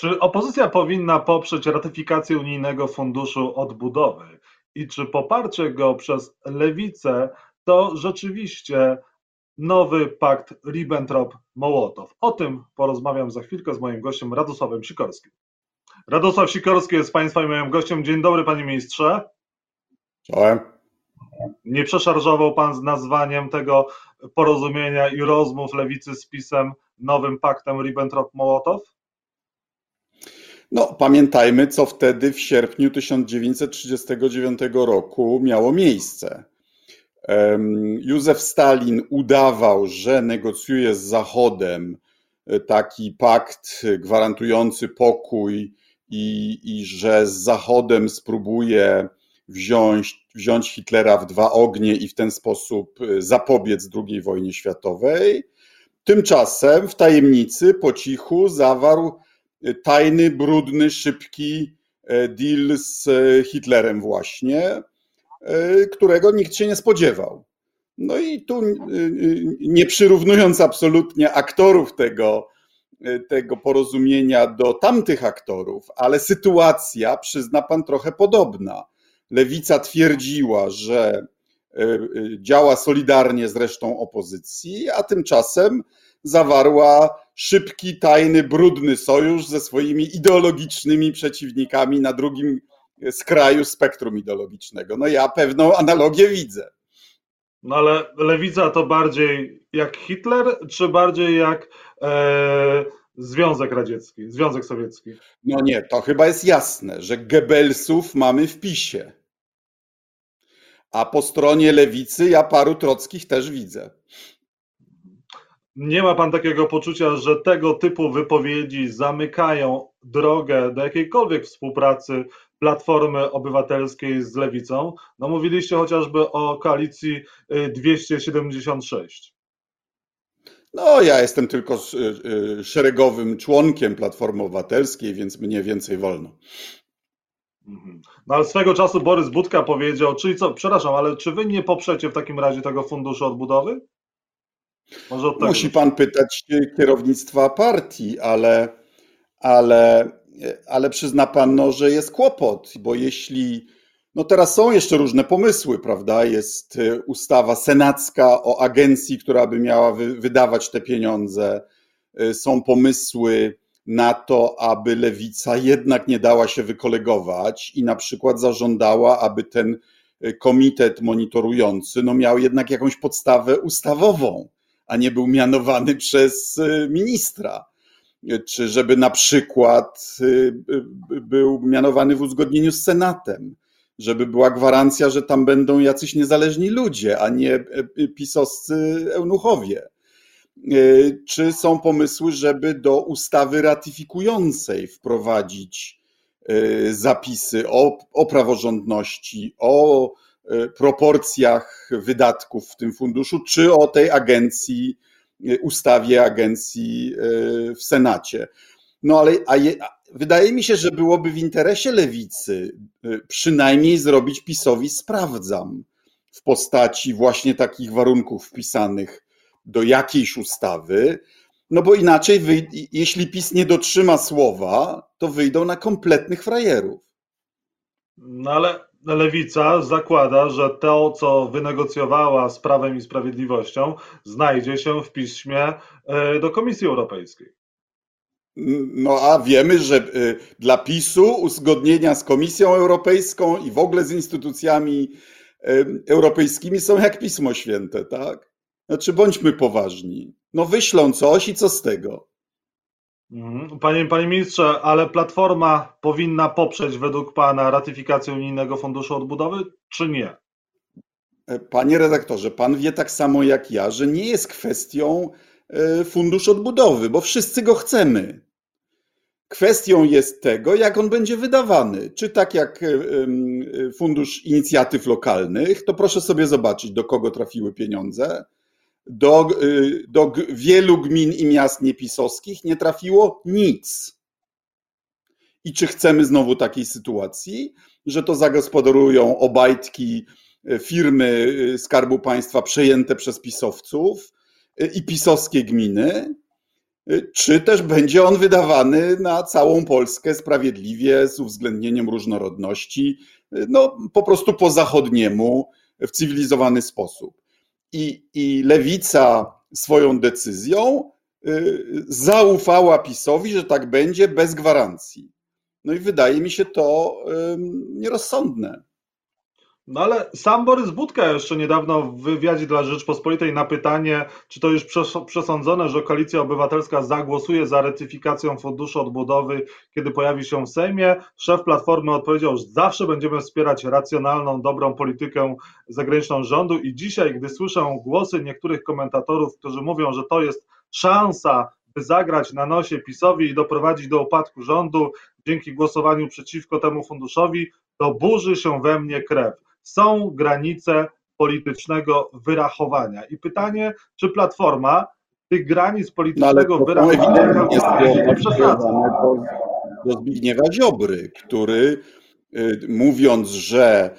Czy opozycja powinna poprzeć ratyfikację unijnego funduszu odbudowy i czy poparcie go przez lewicę to rzeczywiście nowy pakt Ribbentrop-Mołotow? O tym porozmawiam za chwilkę z moim gościem Radosławem Sikorskim. Radosław Sikorski jest Państwa i moim gościem. Dzień dobry, Panie Ministrze. Czołem. Nie przeszarżował Pan z nazwaniem tego porozumienia i rozmów lewicy z PiSem nowym paktem Ribbentrop-Mołotow? No, pamiętajmy, co wtedy w sierpniu 1939 roku miało miejsce. Józef Stalin udawał, że negocjuje z Zachodem e, taki pakt gwarantujący pokój i, i że z Zachodem spróbuje wziąć, wziąć Hitlera w dwa ognie i w ten sposób e, zapobiec II wojnie światowej. Tymczasem w tajemnicy po cichu zawarł tajny, brudny, szybki e, deal z e, Hitlerem właśnie, e, którego nikt się nie spodziewał. No i tu nie przyrównując absolutnie aktorów tego, tego porozumienia do tamtych aktorów, ale sytuacja, przyzna pan, trochę podobna. Lewica twierdziła, że działa solidarnie z resztą opozycji, a tymczasem zawarła szybki, tajny, brudny sojusz ze swoimi ideologicznymi przeciwnikami na drugim skraju spektrum ideologicznego. No ja pewną analogię widzę. No ale lewica to bardziej jak Hitler, czy bardziej jak e, Związek Radziecki, Związek Sowiecki? No nie, to chyba jest jasne, że Goebbelsów mamy w PiSie. A po stronie lewicy ja paru Trockich też widzę. Nie ma pan takiego poczucia, że tego typu wypowiedzi zamykają drogę do jakiejkolwiek współpracy Platformy Obywatelskiej z Lewicą? No mówiliście chociażby o koalicji 276. Y, no, ja jestem tylko y, y, szeregowym członkiem Platformy Obywatelskiej, więc mnie więcej wolno. Mhm. No ale swego czasu Borys Budka powiedział, czyli co, przepraszam, ale czy wy nie poprzecie w takim razie tego funduszu odbudowy? Musi pan pytać kierownictwa partii, ale, ale, ale przyzna pan, no, że jest kłopot, bo jeśli. No teraz są jeszcze różne pomysły, prawda? Jest e, ustawa senacka o agencji, która by miała wy, wydawać te pieniądze. E, są pomysły na to, aby lewica jednak nie dała się wykolegować i na przykład zażądała, aby ten e, komitet monitorujący no miał jednak jakąś podstawę ustawową a nie był mianowany przez y, ministra. Czy żeby na przykład y, y, był mianowany w uzgodnieniu z Senatem, żeby była gwarancja, że tam będą jacyś niezależni ludzie, a nie pisowscy eunuchowie. Czy są pomysły, żeby do ustawy ratyfikującej wprowadzić zapisy o, o praworządności, o E, proporcjach wydatków w tym funduszu, czy o tej agencji, e, ustawie agencji e, w Senacie. No ale a je, wydaje mi się, że byłoby w interesie lewicy przynajmniej zrobić PiSowi sprawdzam w postaci właśnie takich warunków wpisanych do jakiejś ustawy, no bo inaczej, jeśli PiS nie dotrzyma słowa, to wyjdą na kompletnych frajerów. No ale Lewica zakłada, że to, co wynegocjowała z Prawem i Sprawiedliwością, znajdzie się w piśmie e, do Komisji Europejskiej. No a wiemy, że e, dla PiSu uzgodnienia z Komisją Europejską i w ogóle z instytucjami e, europejskimi są jak Pismo Święte, tak? Znaczy bądźmy poważni. No wyślą coś i co z tego? Mhm. Panie, panie ministrze, ale Platforma powinna poprzeć według Pana ratyfikację Unijnego Funduszu Odbudowy, czy nie? E, panie redaktorze, pan wie tak samo jak ja, że nie jest kwestią e, Fundusz Odbudowy, bo wszyscy go chcemy. Kwestią jest tego, jak on będzie wydawany. Czy tak jak e, Fundusz Inicjatyw Lokalnych, to proszę sobie zobaczyć, do kogo trafiły pieniądze do, y, do wielu gmin i miast niepisowskich nie trafiło nic. I czy chcemy znowu takiej sytuacji, że to zagospodarują obajtki y, firmy y, Skarbu Państwa przejęte przez pisowców i pisowskie gminy? czy też będzie on wydawany na całą Polskę sprawiedliwie, z uwzględnieniem różnorodności, no po prostu po zachodniemu, w cywilizowany sposób. I, i lewica swoją decyzją y, zaufała PiSowi, że tak będzie bez gwarancji. No i wydaje mi się to nierozsądne. No ale sam Borys Budka jeszcze niedawno w wywiadzie dla Rzeczpospolitej na pytanie, czy to już przesądzone, że Koalicja Obywatelska zagłosuje za ratyfikacją Funduszu Odbudowy, kiedy pojawi się w Sejmie, szef Platformy odpowiedział, że zawsze będziemy wspierać racjonalną, dobrą politykę zagraniczną rządu i dzisiaj, gdy słyszę głosy niektórych komentatorów, którzy mówią, że to jest szansa, by zagrać na nosie PiSowi i doprowadzić do upadku rządu dzięki głosowaniu przeciwko temu funduszowi, to burzy się we mnie krew są granice politycznego wyrachowania. I pytanie, czy Platforma tych granic no, politycznego no, wyrachowania nie przesadza? Do Zbigniewa Ziobry, który y, mówiąc, że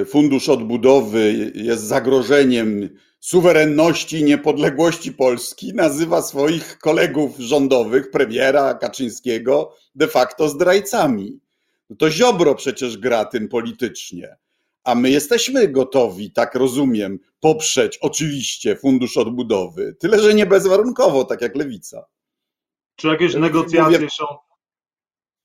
y, Fundusz Odbudowy jest zagrożeniem suwerenności i niepodległości Polski, nazywa swoich kolegów rządowych, premiera Kaczyńskiego, de facto zdrajcami. No to Ziobro przecież gra tym politycznie. A my jesteśmy gotowi, tak rozumiem, poprzeć oczywiście fundusz odbudowy, tyle że nie bezwarunkowo, tak jak lewica. Czy jakieś negocjacje Mówię... są.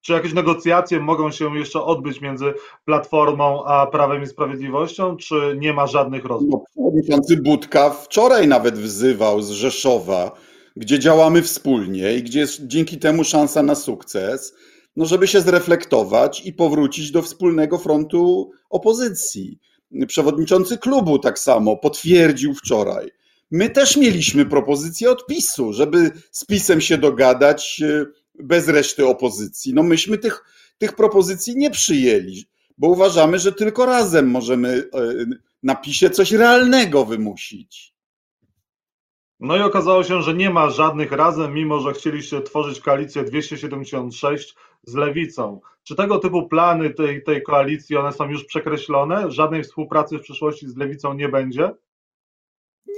Czy jakieś negocjacje mogą się jeszcze odbyć między Platformą a Prawem i Sprawiedliwością, czy nie ma żadnych rozmów? No, przewodniczący Budka wczoraj nawet wzywał z Rzeszowa, gdzie działamy wspólnie i gdzie jest dzięki temu szansa na sukces, no żeby się zreflektować i powrócić do wspólnego frontu opozycji. Przewodniczący klubu tak samo potwierdził wczoraj. My też mieliśmy propozycję od PiSu, żeby z PiSem się dogadać e, bez reszty opozycji. No myśmy tych, tych propozycji nie przyjęli, bo uważamy, że tylko razem możemy e, na PiSie coś realnego wymusić. No i okazało się, że nie ma żadnych razem, mimo że chcieliście tworzyć koalicję 276 z lewicą. Czy tego typu plany tej, tej koalicji, one są już przekreślone? Żadnej współpracy w przyszłości z lewicą nie będzie?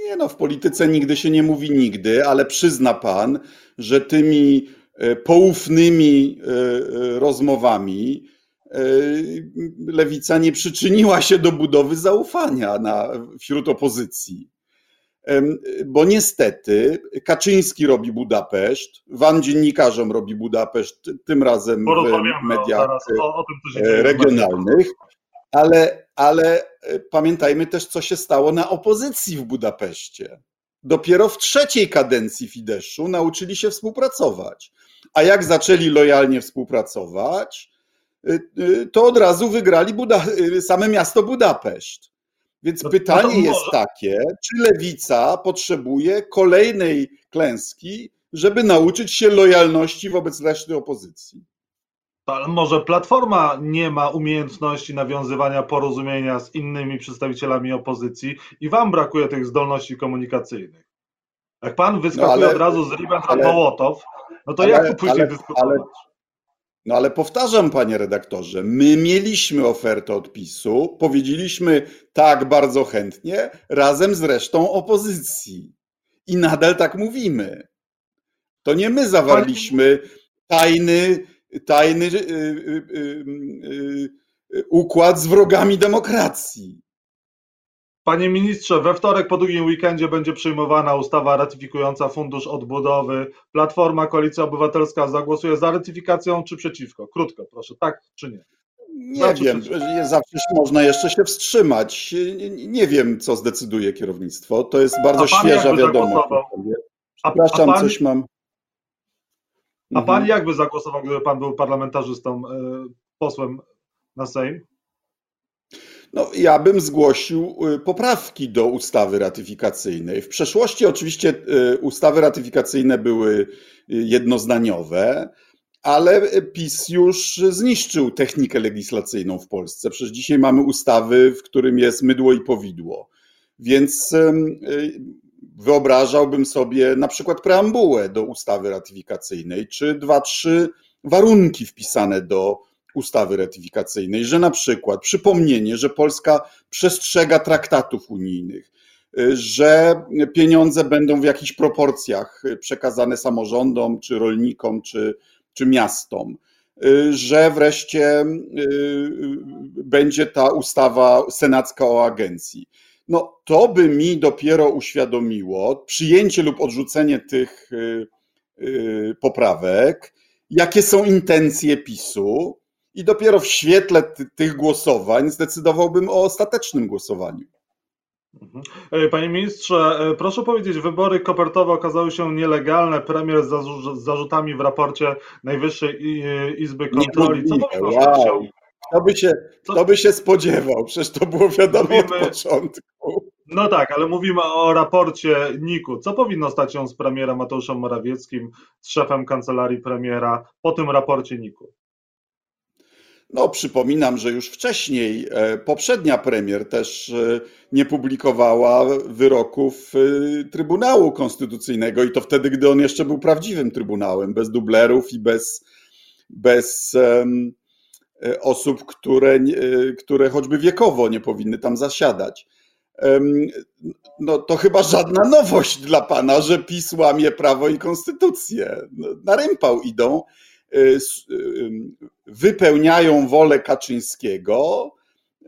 Nie no, w polityce nigdy się nie mówi nigdy, ale przyzna pan, że tymi e, poufnymi e, e, rozmowami lewica nie przyczyniła się do budowy zaufania na, wśród opozycji bo niestety Kaczyński robi Budapeszt, wam dziennikarzom robi Budapeszt, tym razem w mediach o, o tym, e, regionalnych, ale, ale e, pamiętajmy też, co się stało na opozycji w Budapeszcie. Dopiero w trzeciej kadencji Fideszu nauczyli się współpracować. A jak zaczęli lojalnie współpracować, e, to od razu wygrali Buda same miasto Budapeszt. Więc no, pytanie no jest takie, czy lewica potrzebuje kolejnej klęski, żeby nauczyć się lojalności wobec reszty opozycji? Ale może Platforma nie ma umiejętności nawiązywania porozumienia z innymi przedstawicielami opozycji i wam brakuje tych zdolności komunikacyjnych. Jak pan wyskakuje no ale, od razu z Ribbentrop-Mołotow, no to ale, jak tu później ale, dyskutować? No ale powtarzam, panie redaktorze, my mieliśmy ofertę odpisu, powiedzieliśmy tak bardzo chętnie, razem z resztą opozycji. I nadal tak mówimy. To nie my zawarliśmy tajny, tajny yy, yy, yy, układ z wrogami demokracji. Panie ministrze, we wtorek po długim weekendzie będzie przyjmowana ustawa ratyfikująca Fundusz Odbudowy. Platforma Koalicja Obywatelska zagłosuje za ratyfikacją czy przeciwko? Krótko, proszę, tak czy nie? Nie wiem, zawsze można jeszcze się wstrzymać. Nie wiem, co zdecyduje kierownictwo. To jest bardzo świeża wiadomość. Przepraszam, a, a pan, coś mam. A pan mhm. jakby zagłosował, gdyby pan był parlamentarzystą, e, posłem na Sejm? No, ja bym zgłosił y, poprawki do ustawy ratyfikacyjnej. W przeszłości oczywiście y, ustawy ratyfikacyjne były y, jednozdaniowe, ale PiS już zniszczył technikę legislacyjną w Polsce. Przecież dzisiaj mamy ustawy, w którym jest mydło i powidło. Więc wyobrażałbym sobie na przykład preambułę do ustawy ratyfikacyjnej, czy dwa, trzy warunki wpisane do ustawy ratyfikacyjnej, że na przykład przypomnienie, że Polska przestrzega traktatów unijnych, że pieniądze będą w jakichś proporcjach przekazane samorządom, czy rolnikom, czy, czy miastom, że wreszcie będzie ta ustawa senacka o agencji. No, to by mi dopiero uświadomiło przyjęcie lub odrzucenie tych poprawek, jakie są intencje PiSu, i dopiero w świetle tych głosowań zdecydowałbym o ostatecznym głosowaniu. Mhm. E, panie ministrze, e, proszę powiedzieć, wybory kopertowe okazały się nielegalne. Premier z zarzutami w raporcie Najwyższej e, Izby Kontroli. Co wow. Kto by, się, kto by się spodziewał? Przecież to było wiadomo Mówimy... od początku. No tak, ale mówimy o raporcie NIK-u. Co powinno stać się z premierem Mateuszem Morawieckim, z szefem kancelarii premiera po tym raporcie NIK-u? No, przypominam, że już wcześniej e, poprzednia premier też e, nie publikowała wyroków e, Trybunału Konstytucyjnego i to wtedy, gdy on jeszcze był prawdziwym trybunałem, bez dublerów i bez, bez um, osób, które, które choćby wiekowo nie powinny tam zasiadać. Um, no to chyba żadna nowość dla pana, że PiS łamie prawo i konstytucję. No, na rympał idą wypełniają wolę Kaczyńskiego,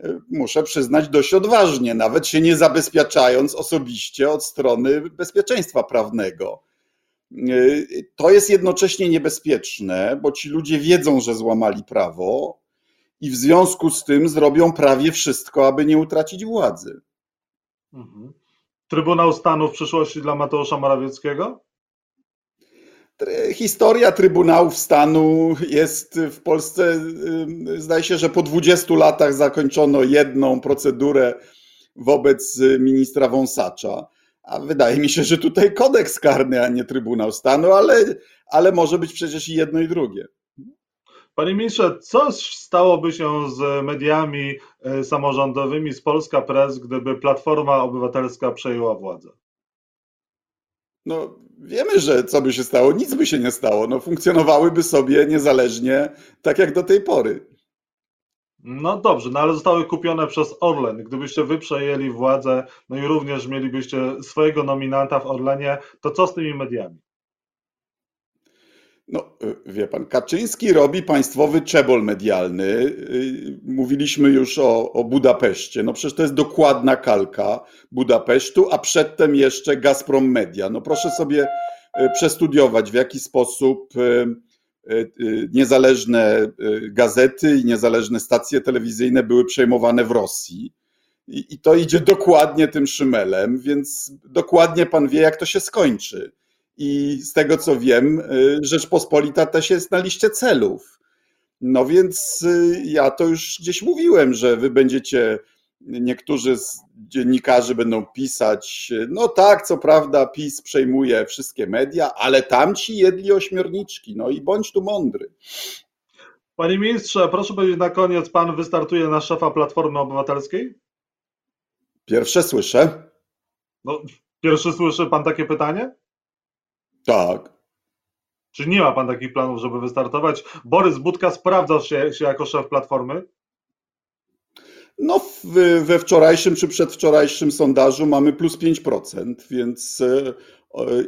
y, muszę przyznać, dość odważnie, nawet się nie zabezpieczając osobiście od strony bezpieczeństwa prawnego. To jest jednocześnie niebezpieczne, bo ci ludzie wiedzą, że złamali prawo i w związku z tym zrobią prawie wszystko, aby nie utracić władzy. Mhm. Trybunał Stanu w przyszłości dla Mateusza Morawieckiego? Historia Trybunałów Stanu jest w Polsce, zdaje się, że po 20 latach zakończono jedną procedurę wobec ministra Wąsacza. A wydaje mi się, że tutaj kodeks karny, a nie Trybunał Stanu, ale, ale może być przecież i jedno i drugie. Panie ministrze, co stałoby się z mediami y, samorządowymi z Polska Press, gdyby Platforma Obywatelska przejęła władzę? No, wiemy, że co by się stało, nic by się nie stało. No, funkcjonowałyby sobie niezależnie, tak jak do tej pory. No dobrze, no ale zostały kupione przez Orlen. Gdybyście wy przejęli władzę, no i również mielibyście swojego nominanta w Orlenie, to co z tymi mediami? No, y, wie pan, Kaczyński robi państwowy czebol medialny. Y, mówiliśmy już o, o Budapeszcie. No przecież to jest dokładna kalka Budapesztu, a przedtem jeszcze Gazprom Media. No proszę sobie y, przestudiować, w jaki sposób niezależne gazety i niezależne stacje telewizyjne były przejmowane w Rosji. I, i to idzie dokładnie tym szymelem, więc dokładnie pan wie, jak to się skończy i z tego co wiem, y, Rzeczpospolita też jest na liście celów. No więc y, ja to już gdzieś mówiłem, że wy będziecie, niektórzy z dziennikarzy będą pisać, no tak, co prawda PiS przejmuje wszystkie media, ale tamci jedli ośmiorniczki, no i bądź tu mądry. Panie ministrze, proszę powiedzieć na koniec, pan wystartuje na szefa Platformy Obywatelskiej? Pierwsze słyszę. No, pierwszy słyszy pan takie pytanie? Tak. Czy nie ma pan takich planów, żeby wystartować? Borys Budka sprawdzał się, się jako szef Platformy? No, we wczorajszym czy przedwczorajszym sondażu mamy plus 5%, więc e,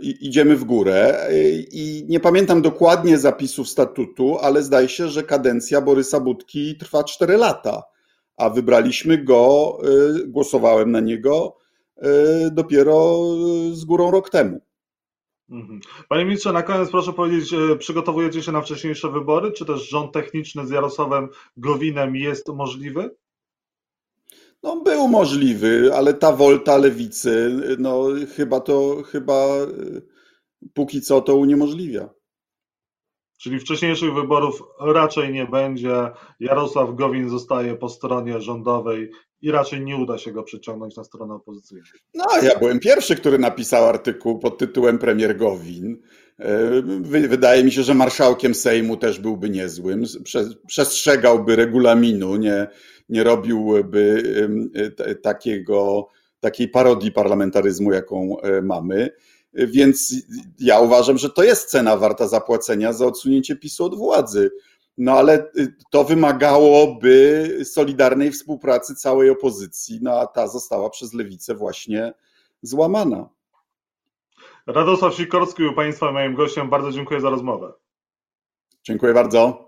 idziemy w górę. I nie pamiętam dokładnie zapisów statutu, ale zdaje się, że kadencja Borysa Budki trwa 4 lata, a wybraliśmy go, e, głosowałem na niego e, dopiero z górą rok temu. Mhm. Panie ministrze, na koniec proszę powiedzieć, przygotowujecie się na wcześniejsze wybory, czy też rząd techniczny z Jarosławem Gowinem jest możliwy? No, był możliwy, ale ta wolta lewicy, no chyba to, chyba póki co to uniemożliwia. Czyli wcześniejszych wyborów raczej nie będzie. Jarosław Gowin zostaje po stronie rządowej i raczej nie uda się go przyciągnąć na stronę opozycyjną. No, ja byłem pierwszy, który napisał artykuł pod tytułem Premier Gowin. E, wydaje mi się, że marszałkiem Sejmu też byłby niezłym. Przestrzegałby regulaminu, nie, nie robiłby takiego, takiej parodii parlamentaryzmu, jaką e, mamy. Więc ja uważam, że to jest cena warta zapłacenia za odsunięcie PiSu od władzy. No ale y, to wymagałoby solidarnej współpracy całej opozycji, no a ta została przez lewicę właśnie złamana. Radosław Sikorski był Państwa moim gościem. Bardzo dziękuję za rozmowę. Dziękuję bardzo.